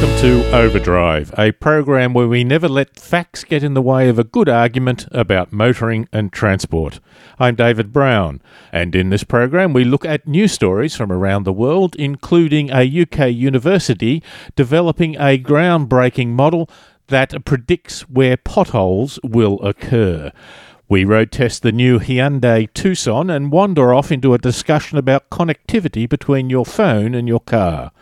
Welcome to Overdrive, a program where we never let facts get in the way of a good argument about motoring and transport. I'm David Brown, and in this program we look at news stories from around the world, including a UK university developing a groundbreaking model that predicts where potholes will occur. We road test the new Hyundai Tucson and wander off into a discussion about connectivity between your phone and your car.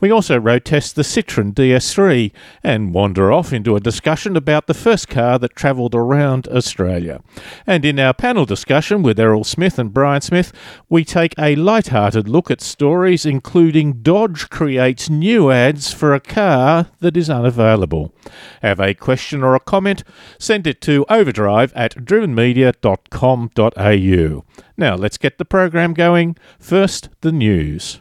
We also road test the Citroën DS3 and wander off into a discussion about the first car that travelled around Australia. And in our panel discussion with Errol Smith and Brian Smith, we take a light-hearted look at stories including Dodge creates new ads for a car that is unavailable. Have a question or a comment? Send it to overdrive at drivenmedia.com.au. Now let's get the program going. First, the news.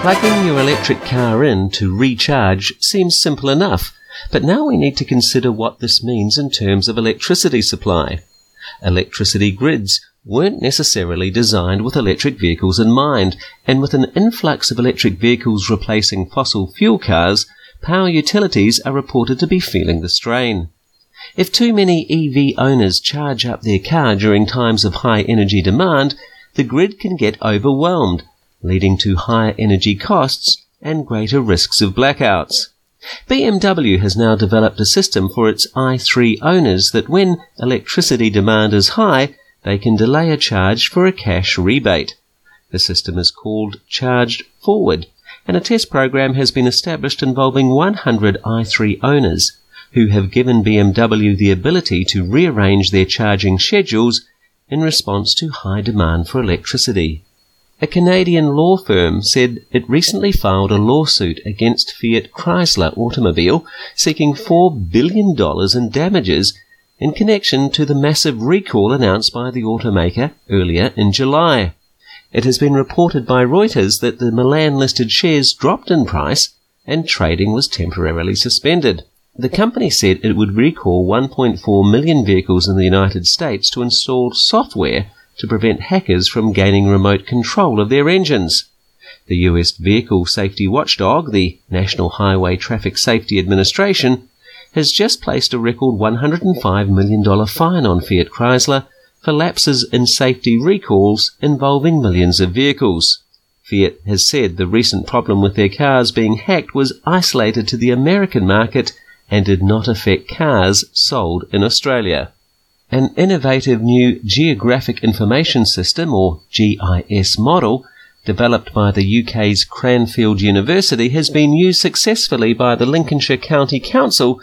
Plugging your electric car in to recharge seems simple enough, but now we need to consider what this means in terms of electricity supply. Electricity grids weren't necessarily designed with electric vehicles in mind, and with an influx of electric vehicles replacing fossil fuel cars, power utilities are reported to be feeling the strain. If too many EV owners charge up their car during times of high energy demand, the grid can get overwhelmed leading to higher energy costs and greater risks of blackouts. BMW has now developed a system for its i3 owners that when electricity demand is high, they can delay a charge for a cash rebate. The system is called Charged Forward, and a test program has been established involving 100 i3 owners who have given BMW the ability to rearrange their charging schedules in response to high demand for electricity. A Canadian law firm said it recently filed a lawsuit against Fiat Chrysler Automobile seeking $4 billion in damages in connection to the massive recall announced by the automaker earlier in July. It has been reported by Reuters that the Milan listed shares dropped in price and trading was temporarily suspended. The company said it would recall 1.4 million vehicles in the United States to install software to prevent hackers from gaining remote control of their engines. The US vehicle safety watchdog, the National Highway Traffic Safety Administration, has just placed a record $105 million fine on Fiat Chrysler for lapses in safety recalls involving millions of vehicles. Fiat has said the recent problem with their cars being hacked was isolated to the American market and did not affect cars sold in Australia. An innovative new Geographic Information System, or GIS model, developed by the UK's Cranfield University, has been used successfully by the Lincolnshire County Council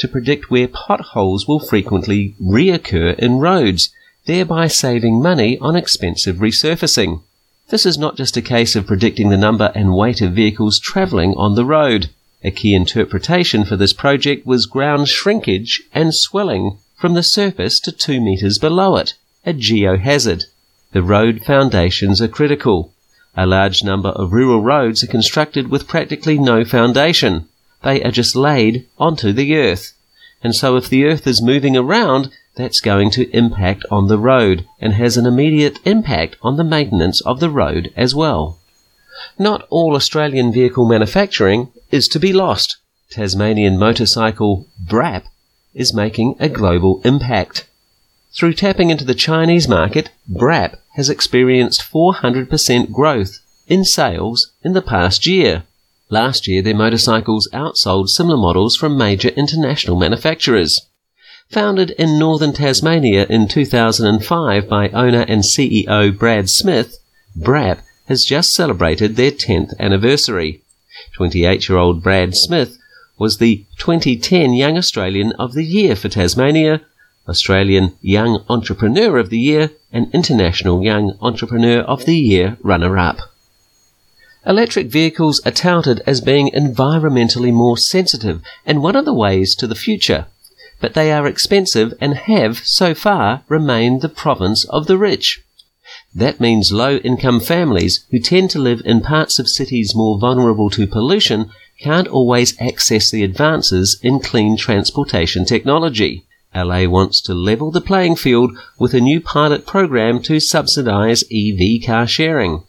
to predict where potholes will frequently reoccur in roads, thereby saving money on expensive resurfacing. This is not just a case of predicting the number and weight of vehicles travelling on the road. A key interpretation for this project was ground shrinkage and swelling from the surface to two metres below it, a geohazard. The road foundations are critical. A large number of rural roads are constructed with practically no foundation. They are just laid onto the earth. And so if the earth is moving around, that's going to impact on the road and has an immediate impact on the maintenance of the road as well. Not all Australian vehicle manufacturing is to be lost. Tasmanian motorcycle Braaap is making a global impact. Through tapping into the Chinese market, Braaap has experienced 400% growth in sales in the past year. Last year, their motorcycles outsold similar models from major international manufacturers. Founded in northern Tasmania in 2005 by owner and CEO Brad Smith, Braaap has just celebrated their 10th anniversary. 28 year old Brad Smith was the 2010 Young Australian of the Year for Tasmania, Australian Young Entrepreneur of the Year, and International Young Entrepreneur of the Year runner up. Electric vehicles are touted as being environmentally more sensitive and one of the ways to the future, but they are expensive and have, so far, remained the province of the rich. That means low income families who tend to live in parts of cities more vulnerable to pollution can't always access the advances in clean transportation technology. LA wants to level the playing field with a new pilot program to subsidize EV car sharing.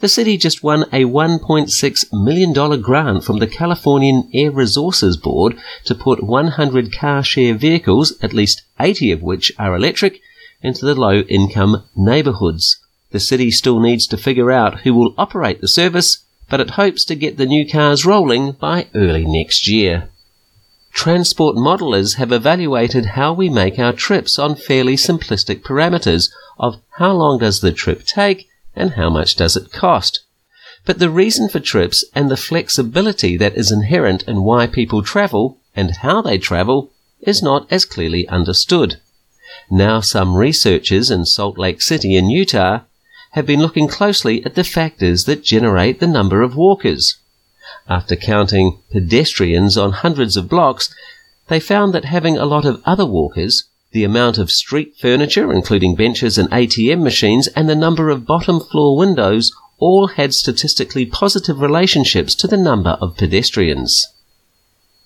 The city just won a $1.6 million grant from the Californian Air Resources Board to put 100 car share vehicles, at least 80 of which are electric, into the low income neighborhoods. The city still needs to figure out who will operate the service, but it hopes to get the new cars rolling by early next year. Transport modelers have evaluated how we make our trips on fairly simplistic parameters of how long does the trip take and how much does it cost. But the reason for trips and the flexibility that is inherent in why people travel and how they travel is not as clearly understood. Now some researchers in Salt Lake City in Utah have been looking closely at the factors that generate the number of walkers. After counting pedestrians on hundreds of blocks, they found that having a lot of other walkers, the amount of street furniture, including benches and ATM machines, and the number of bottom floor windows all had statistically positive relationships to the number of pedestrians.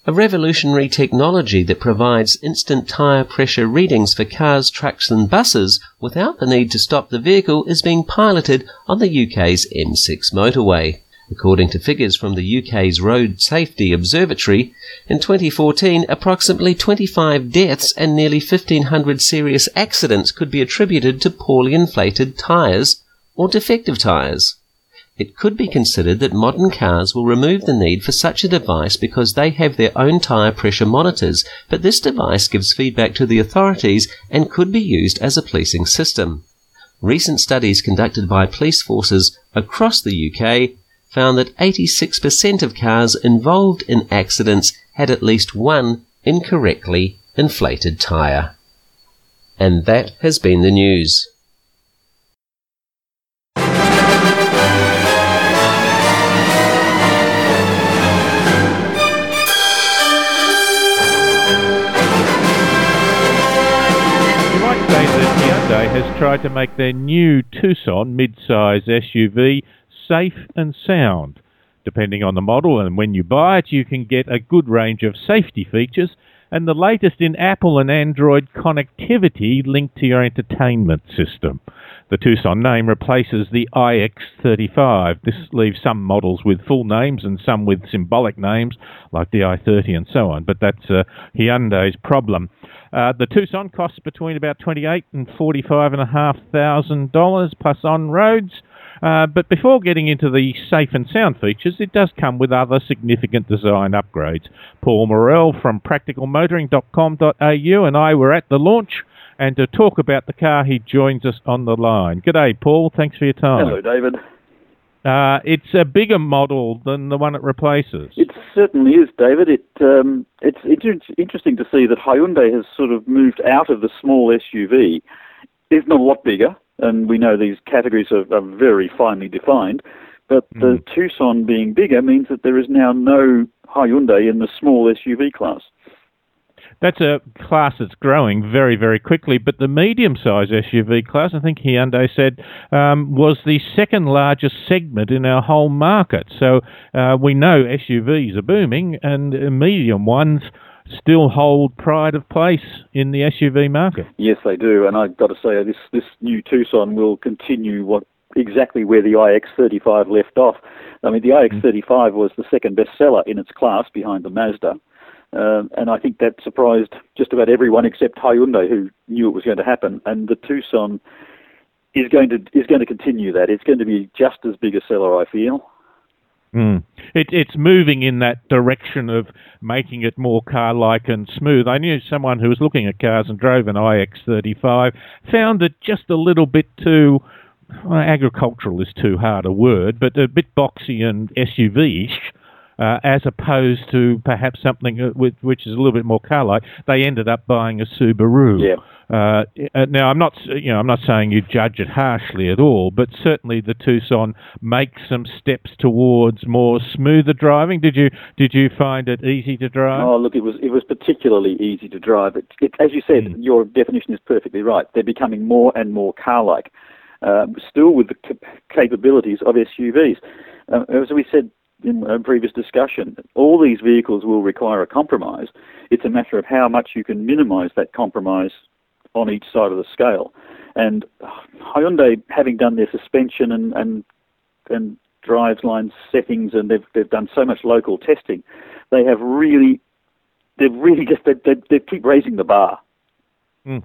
A revolutionary technology that provides instant tyre pressure readings for cars, trucks, and buses without the need to stop the vehicle is being piloted on the UK's M6 motorway. According to figures from the UK's Road Safety Observatory, in 2014, approximately 25 deaths and nearly 1,500 serious accidents could be attributed to poorly inflated tyres or defective tyres. It could be considered that modern cars will remove the need for such a device because they have their own tyre pressure monitors, but this device gives feedback to the authorities and could be used as a policing system. Recent studies conducted by police forces across the UK found that 86% of cars involved in accidents had at least one incorrectly inflated tyre. And that has been the news. Has tried to make their new Tucson mid-size SUV safe and sound. Depending on the model and when you buy it, you can get a good range of safety features and the latest in Apple and Android connectivity linked to your entertainment system. The Tucson name replaces the iX35. This leaves some models with full names and some with symbolic names, like the i30 and so on, but that's uh, Hyundai's problem. Uh, the Tucson costs between about twenty-eight and forty-five and a half thousand dollars plus on roads. Uh, but before getting into the safe and sound features, it does come with other significant design upgrades. Paul Morrell from practicalmotoring.com.au and I were at the launch, and to talk about the car, he joins us on the line. G'day, Paul. Thanks for your time. Hello, David. Uh, it's a bigger model than the one it replaces. It certainly is, David. It um, it's, it's interesting to see that Hyundai has sort of moved out of the small SUV. It's not a lot bigger, and we know these categories are, are very finely defined. But mm. the Tucson being bigger means that there is now no Hyundai in the small SUV class that's a class that's growing very, very quickly. But the medium-sized SUV class, I think Hyundai said, um, was the second largest segment in our whole market. So uh, we know SUVs are booming, and medium ones still hold pride of place in the SUV market. Yes, they do, and I've got to say this this new Tucson will continue what exactly where the iX35 left off. I mean, the iX35 was the second bestseller in its class behind the Mazda. Um, and I think that surprised just about everyone except Hyundai, who knew it was going to happen. And the Tucson is going to is going to continue that. It's going to be just as big a seller, I feel. Mm. It, it's moving in that direction of making it more car-like and smooth. I knew someone who was looking at cars and drove an iX35, found it just a little bit too well, agricultural is too hard a word, but a bit boxy and SUV-ish uh, as opposed to perhaps something uh, with, which is a little bit more car-like. They ended up buying a Subaru. Yeah. Uh, uh, now I'm not, you know, I'm not saying you judge it harshly at all, but certainly the Tucson makes some steps towards more smoother driving. Did you did you find it easy to drive? Oh, look, it was it was particularly easy to drive. It, it, as you said, mm. your definition is perfectly right. They're becoming more and more car-like, uh, still with the capabilities of SUVs. Uh, as we said in a previous discussion, all these vehicles will require a compromise. It's a matter of how much you can minimise that compromise on each side of the scale. And Hyundai, having done their suspension and and and driveline settings, and they've they've done so much local testing, they have really they've really just they, they, they keep raising the bar. Mm.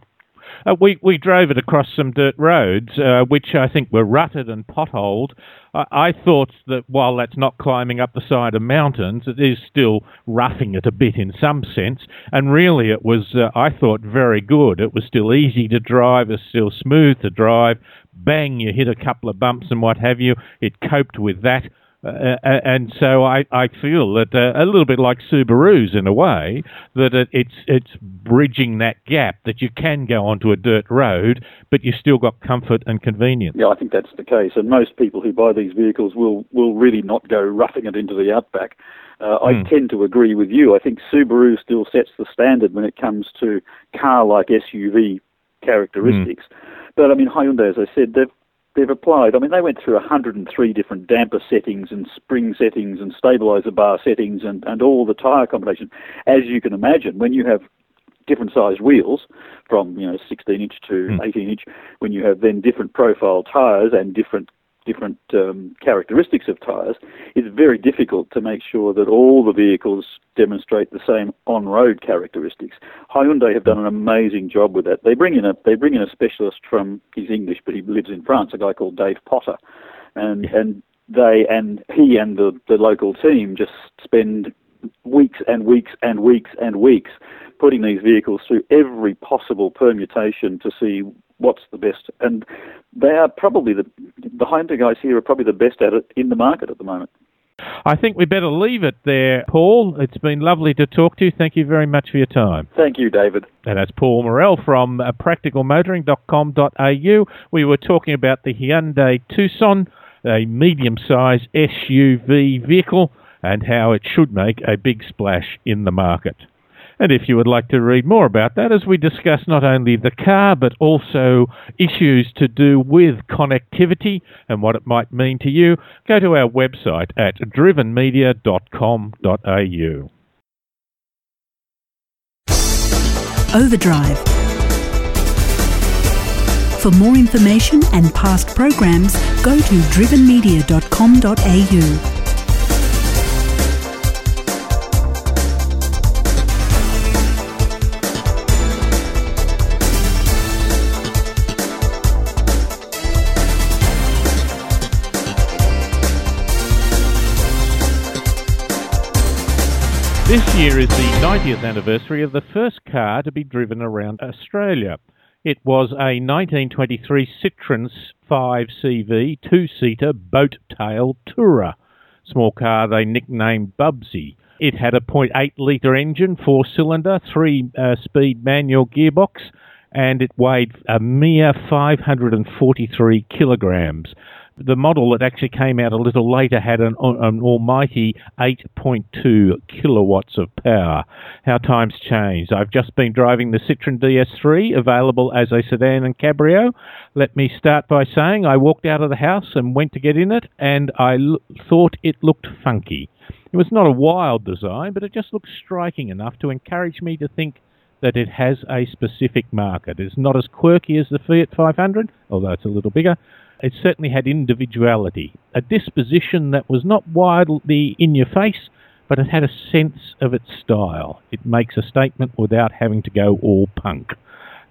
Uh, we we drove it across some dirt roads, uh, which I think were rutted and potholed. I, I, thought that while that's not climbing up the side of mountains, it is still roughing it a bit in some sense. And really, it was uh, I thought very good. It was still easy to drive, it's still smooth to drive. Bang, you hit a couple of bumps and what have you. It coped with that. Uh, and so I, I feel that uh, a little bit like Subarus in a way that it, it's it's bridging that gap that you can go onto a dirt road, but you still got comfort and convenience. Yeah, I think that's the case, and most people who buy these vehicles will will really not go roughing it into the outback. Uh, I mm. tend to agree with you. I think Subaru still sets the standard when it comes to car-like SUV characteristics. Mm. But I mean, Hyundai, as I said, they've they've applied. I mean, they went through 103 different damper settings and spring settings and stabilizer bar settings and, and all the tyre combinations. As you can imagine, when you have different sized wheels from you know 16 inch to mm. 18 inch, when you have then different profile tyres and different different um, characteristics of tyres, it's very difficult to make sure that all the vehicles demonstrate the same on-road characteristics. Hyundai have done an amazing job with that. They bring in a they bring in a specialist from he's English but he lives in France, a guy called Dave Potter, and and they and he and the the local team just spend weeks and weeks and weeks and weeks putting these vehicles through every possible permutation to see what's the best. And they are probably the behind the Hyundai guys here are probably the best at it in the market at the moment. I think we better leave it there, Paul. It's been lovely to talk to you. Thank you very much for your time. Thank you, David. And that's Paul Morrell from uh, practicalmotoring.com.au. We were talking about the Hyundai Tucson, a medium-sized SUV vehicle, and how it should make a big splash in the market. And if you would like to read more about that, as we discuss not only the car but also issues to do with connectivity and what it might mean to you, go to our website at drivenmedia.com.au. Overdrive. For more information and past programs, go to drivenmedia.com.au. This year is the 90th anniversary of the first car to be driven around Australia. It was a 1923 Citroen 5CV two-seater boat-tail tourer. Small car they nicknamed Bubsy. It had a 0.8 litre engine, four-cylinder, three-speed uh, manual gearbox, and it weighed a mere 543 kilograms the model that actually came out a little later had an, an almighty 8.2 kilowatts of power. How times changed. I've just been driving the Citroen DS3, available as a sedan and cabrio. Let me start by saying I walked out of the house and went to get in it, and I l- thought it looked funky. It was not a wild design, but it just looked striking enough to encourage me to think that it has a specific market. It's not as quirky as the Fiat 500, although it's a little bigger, it certainly had individuality, a disposition that was not wildly in your face, but it had a sense of its style. It makes a statement without having to go all punk.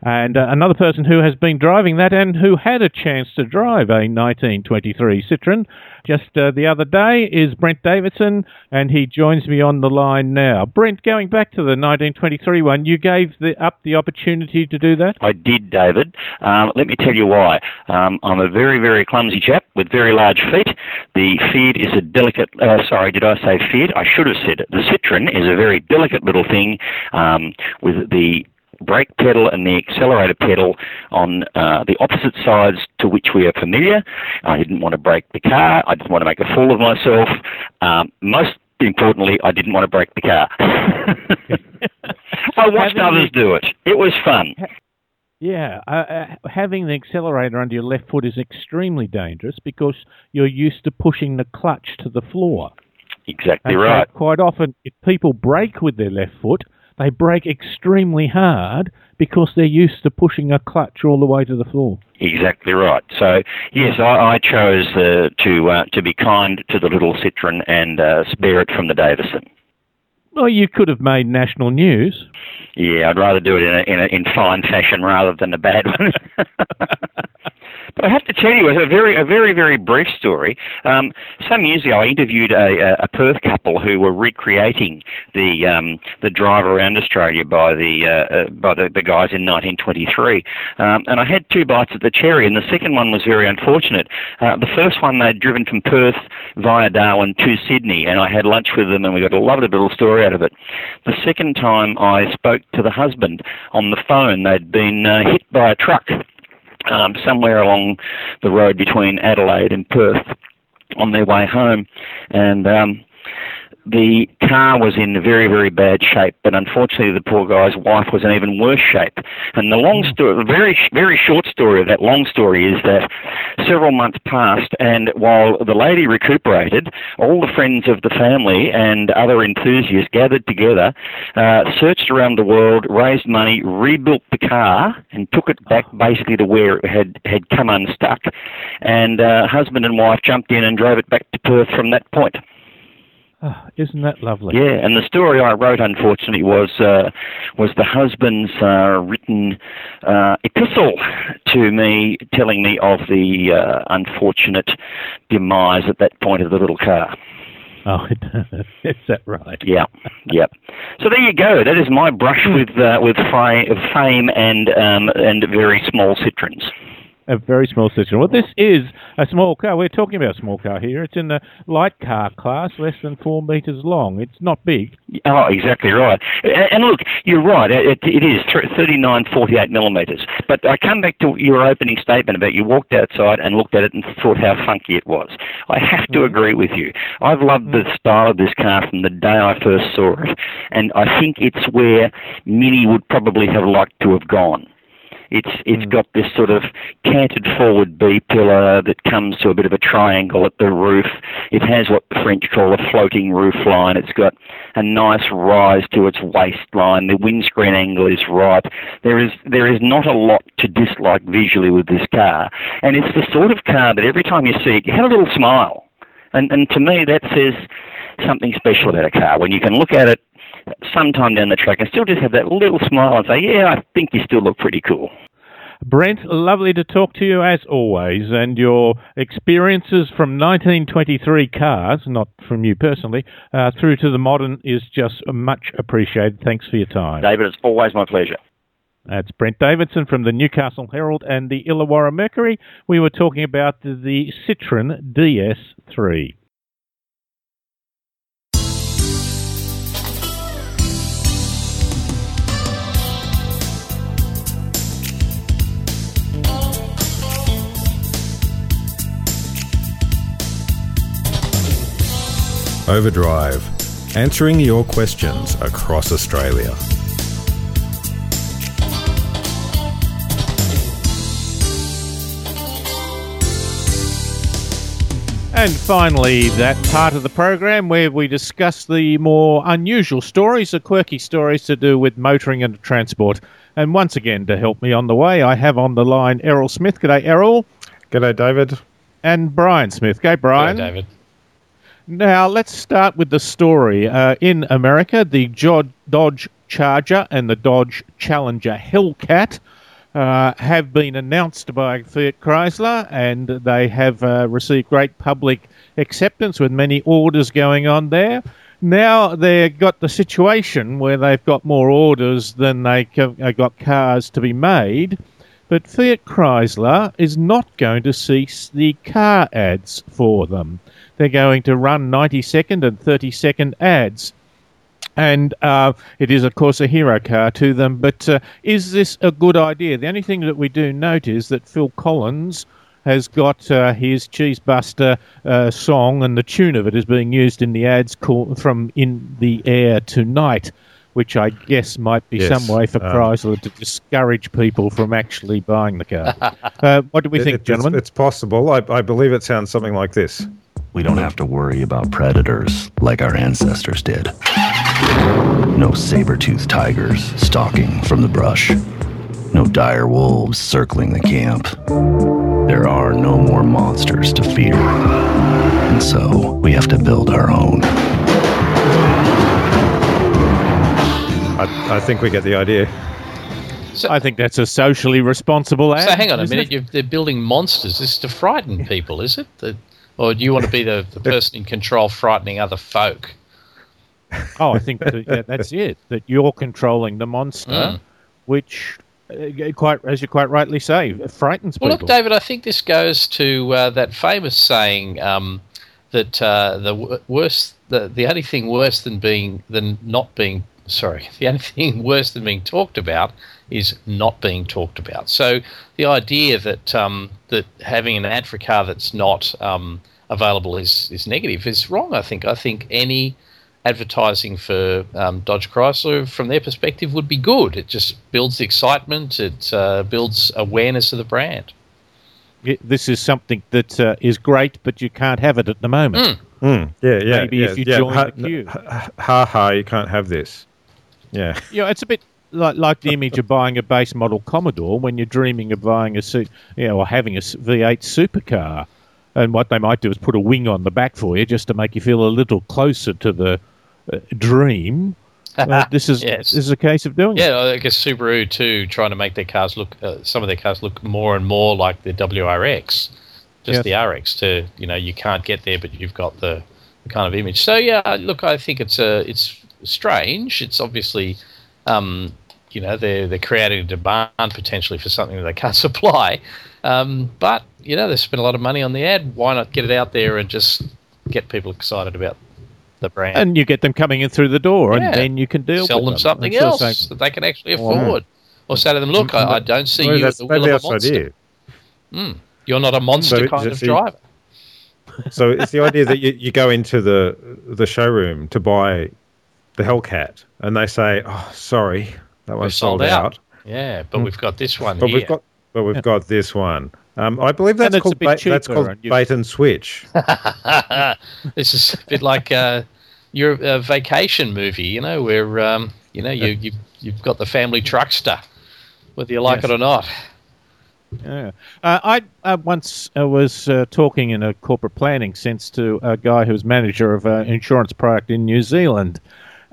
And uh, another person who has been driving that and who had a chance to drive a 1923 Citroen just uh, the other day is Brent Davidson, and he joins me on the line now. Brent, going back to the 1923 one, you gave the, up the opportunity to do that? I did, David. Um, let me tell you why. Um, I'm a very, very clumsy chap with very large feet. The Fiat is a delicate, uh, sorry, did I say Fiat? I should have said it. The Citroen is a very delicate little thing um, with the brake pedal and the accelerator pedal on uh, the opposite sides to which we are familiar. I didn't want to break the car. I didn't want to make a fool of myself. Um, most importantly, I didn't want to break the car. I watched having others the, do it. It was fun. Yeah, uh, uh, having the accelerator under your left foot is extremely dangerous because you're used to pushing the clutch to the floor. Exactly and right. quite often, if people brake with their left foot, they brake extremely hard because they're used to pushing a clutch all the way to the floor. Exactly right. So yes, I, I chose uh, to uh, to be kind to the little Citroen and uh, spare it from the Davidson. Well, you could have made national news. Yeah, I'd rather do it in a, in, a, in fine fashion rather than a bad one. But I have to tell you, a very, a very, very brief story. Um, some years ago, I interviewed a, a Perth couple who were recreating the um, the drive around Australia by the uh, uh, by the, the, guys in 1923, um, and I had two bites at the cherry, and the second one was very unfortunate. Uh, the first one they'd driven from Perth via Darwin to Sydney, and I had lunch with them, and we got a lovely little story out of it. The second time I spoke to the husband on the phone, they'd been uh, hit by a truck um, somewhere along the road between Adelaide and Perth on their way home, and um, the car was in very, very bad shape, but unfortunately the poor guy's wife was in even worse shape. And the long story, the very, very short story of that long story is that several months passed, and while the lady recuperated, all the friends of the family and other enthusiasts gathered together, uh, searched around the world, raised money, rebuilt the car, and took it back basically to where it had, had come unstuck. And uh, husband and wife jumped in and drove it back to Perth from that point. Oh, isn't that lovely? Yeah, and the story I wrote, unfortunately, was uh, was the husband's uh, written uh, epistle to me, telling me of the uh, unfortunate demise at that point of the little car. Oh, is that right? Yeah, yeah. So there you go. That is my brush with uh, with fame and um, and very small Citroens a very small Citroen. Well, this is a small car. We're talking about a small car here. It's in the light car class, less than four metres long. It's not big. Oh, exactly right. And look, you're right. It, it is 39, 48 millimetres. But I come back to your opening statement about you walked outside and looked at it and thought how funky it was. I have to mm. agree with you. I've loved mm. the style of this car from the day I first saw it, and I think it's where Mini would probably have liked to have gone. It's it's mm. got this sort of canted forward B pillar that comes to a bit of a triangle at the roof. It has what the French call a floating roof line. It's got a nice rise to its waistline. The windscreen angle is right. There is there is not a lot to dislike visually with this car, and it's the sort of car that every time you see it, you have a little smile. And and to me that says something special about a car when you can look at it sometime down the track and still just have that little smile and say, yeah, I think you still look pretty cool. Brent, lovely to talk to you as always, and your experiences from 1923 cars, not from you personally, uh, through to the modern is just much appreciated. Thanks for your time. David, it's always my pleasure. That's Brent Davidson from the Newcastle Herald and the Illawarra Mercury. We were talking about the Citroen DS3. Overdrive, answering your questions across Australia. And finally, that part of the program where we discuss the more unusual stories, the quirky stories to do with motoring and transport. And once again, to help me on the way, I have on the line Errol Smith. G'day, Errol. G'day, David. And Brian Smith. G'day, Brian. G'day, David. Now, let's start with the story. Uh, in America, the Dodge Charger and the Dodge Challenger Hellcat uh, have been announced by Fiat Chrysler, and they have uh, received great public acceptance with many orders going on there. Now they've got the situation where they've got more orders than they have got cars to be made. But Fiat Chrysler is not going to cease the car ads for them. They're going to run 90 second and 30 second ads. And uh, it is, of course, a hero car to them. But uh, is this a good idea? The only thing that we do note is that Phil Collins has got uh, his Cheesebuster uh, song, and the tune of it is being used in the ads call- from In the Air Tonight which I guess might be yes, some way for um, Chrysler to discourage people from actually buying the car. uh, what do we think, it, gentlemen? It's, it's possible. I, I, believe it sounds something like this. We don't have to worry about predators like our ancestors did. No saber-toothed tigers stalking from the brush. No dire wolves circling the camp. There are no more monsters to fear. And so we have to build our own. I, I think we get the idea. I think that's a socially responsible act. So hang on a minute. You're, they're building monsters. This is to frighten people, is it? The, or do you want to be the, the person in control frightening other folk? Oh, I think that, yeah, that's it. That you're controlling the monster, Mm. which, uh, quite as you quite rightly say, frightens Well, people. look, David, I think this goes to uh, that famous saying um, that uh, the w- worst, the, the only thing worse than being than not being sorry, the only thing worse than being talked about is not being talked about. So the idea that um, that having an ad for car that's not um, available is is negative is wrong. I think. I think any advertising for um, Dodge Chrysler, from their perspective, would be good. It just builds the excitement. It uh, builds awareness of the brand. Y- this is something that uh, is great, but you can't have it at the moment. Mm, yeah, yeah. Maybe yeah, if you yeah. join ha, the queue. Ha, ha, ha, you can't have this. Yeah. You know, it's a bit like, like the image of buying a base model Commodore when you're dreaming of buying a su- you know, or having a V8 supercar. And what they might do is put a wing on the back for you just to make you feel a little closer to the uh, dream. Uh, this is Yes. this is a case of doing it. Yeah, I guess Subaru too, trying to make their cars look, uh, some of their cars look more and more like the WRX, just Yes. the RX. To you know, you can't get there, but you've got the, the kind of image. So yeah, look, I think it's a it's strange. It's obviously, um, you know, they're they're creating a demand potentially for something that they can't supply. Um, but you know, they spent a lot of money on the ad. Why not get it out there and just get people excited about the brand? And you get them coming in through the door, Yeah. and then you can deal sell them them. something of else saying, that they can actually afford. Or say to them, look, I, I don't see Maybe you at that's, the wheel of a that's the monster. idea. You're not a monster So kind of the- driver. So it's the idea that you, you go into the the showroom to buy the Hellcat, and they say, "Oh, sorry, that one's sold, out." Yeah, but we've got this one. But here. we've got, but we've got this one. Um, I believe that's called bit bait, that's called and you- bait and switch. this is a bit like uh, your uh, vacation movie, you know, where um, you know you, you you've got the family truckster, whether you like Yes. it or not. Yeah. Uh, I uh, once uh, was uh, talking in a corporate planning sense to a guy who was manager of an insurance product in New Zealand,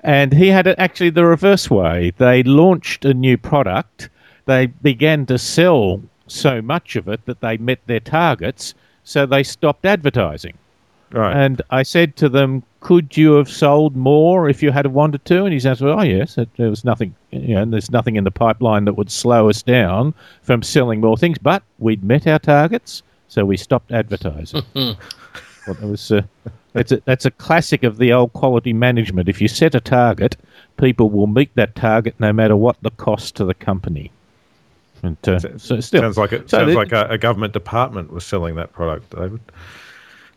and he had it actually the reverse way. They launched a new product, they began to sell so much of it that they met their targets, so they stopped advertising. Right. And I said to them, "Could you have sold more if you had wanted to?" And he says, "Well, oh yes, it, there was nothing. You know, there's nothing in the pipeline that would slow us down from selling more things, but we'd met our targets, so we stopped advertising." well, it was. Uh, it's a, that's a classic of the old quality management. If you set a target, people will meet that target no matter what the cost to the company. And, uh, so still, sounds like it so sounds like a, a government department was selling that product, David.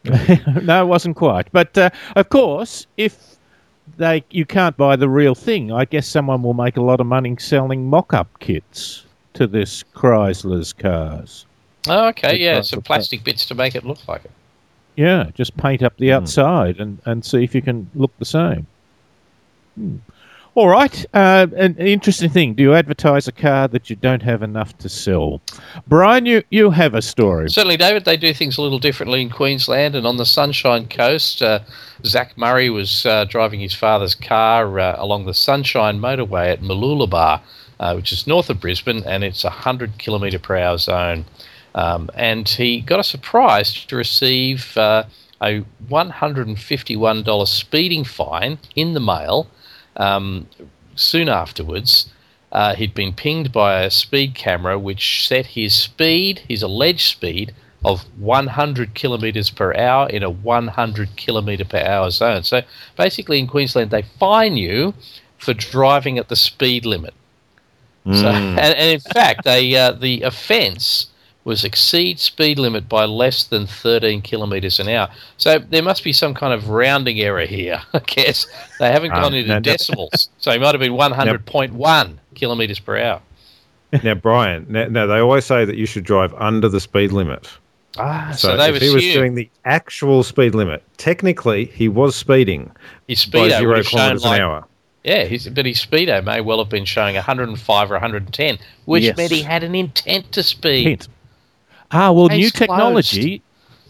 no, it wasn't quite. But uh, of course, if they you can't buy the real thing, I guess someone will make a lot of money selling mock-up kits to this Chrysler's cars. Oh, okay, Big yeah, price some plastic bits to make it look like it. Yeah, just paint up the outside and, and see if you can look the same. Hmm. All right. Uh, an interesting thing. Do you advertise a car that you don't have enough to sell? Brian, you, you have a story. Certainly, David, they do things a little differently in Queensland and on the Sunshine Coast. Uh, Zach Murray was uh, driving his father's car uh, along the Sunshine Motorway at Mooloolaba, uh, which is north of Brisbane, and it's a 100 kilometre per hour zone. Um, and he got a surprise to receive uh, a $151 speeding fine in the mail um, soon afterwards. Uh, he'd been pinged by a speed camera which set his speed, his alleged speed, of 100 kilometres per hour in a 100 kilometre per hour zone. So basically, in Queensland, they fine you for driving at the speed limit. So, and, and in fact, they, uh, the offence was exceed speed limit by less than 13 kilometres an hour. So there must be some kind of rounding error here, I guess. They haven't Um, gone into no, decimals. So it might have been 100.1 kilometres per hour. now, Brian, now, now they always say that you should drive under the speed limit. Ah, So, so, if he was doing the actual speed limit, technically he was speeding his by speedo would zero kilometres like an hour. Yeah, his, but his speedo may well have been showing 105 or 110, which Yes. meant he had an intent to speed. Hint. Ah, well, Case new closed. technology.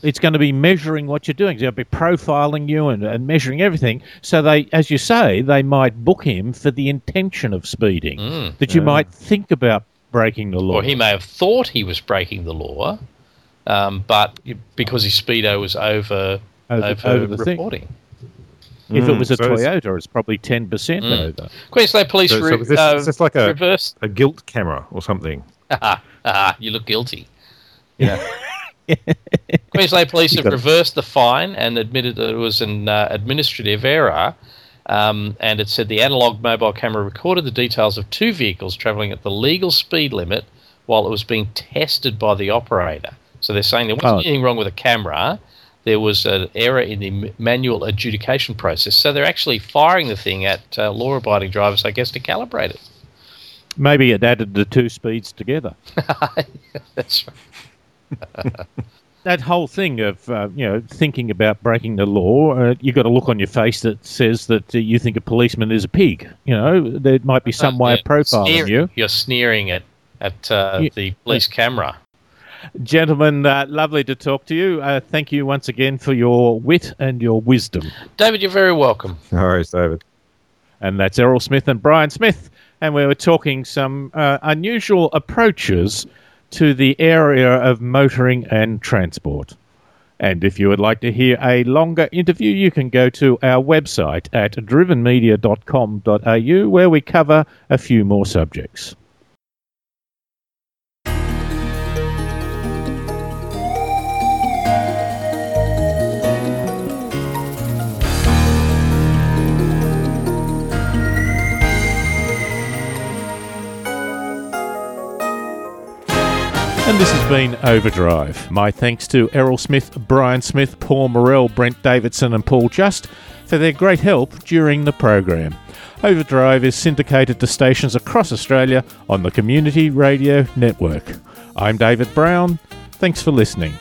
It's going to be measuring what you're doing. They'll be profiling you and, and measuring everything. So they, as you say, they might book him for the intention of speeding. Mm. That you might think about breaking the law. Or he may have thought he was breaking the law, um, but because his speedo was over Over- over, over the thing. reporting. if it was a Mm, so Toyota, it's probably ten percent Mm. over. Queensland Police So, so re- is this, uh, is this like a, reversed. a guilt camera or something? Ah, you look guilty. Queensland Police have reversed the fine and admitted that it was an uh, administrative error. Um, and it said the analog mobile camera recorded the details of two vehicles travelling at the legal speed limit while it was being tested by the operator. So they're saying there wasn't Oh. anything wrong with the camera. There was an error in the manual adjudication process. So they're actually firing the thing at uh, law-abiding drivers, I guess, to calibrate it. Maybe it added the two speeds together. That's right. that whole thing of uh, you know thinking about breaking the law, uh, you got a look on your face that says that uh, you think a policeman is a pig. You know, there might be some way of profiling sneer- you. You're sneering at at uh, Yeah. the police camera. Gentlemen, uh, lovely to talk to you. Uh, thank you once again for your wit and your wisdom. David, you're very welcome. No worries, David. And that's Errol Smith and Brian Smith. And we were talking some uh, unusual approaches to the area of motoring and transport. And if you would like to hear a longer interview, you can go to our website at drivenmedia.com.au where we cover a few more subjects. And this has been Overdrive. My thanks to Errol Smith, Brian Smith, Paul Morell, Brent Davidson, and Paul Just for their great help during the program. Overdrive is syndicated to stations across Australia on the Community Radio Network. I'm David Brown. Thanks for listening.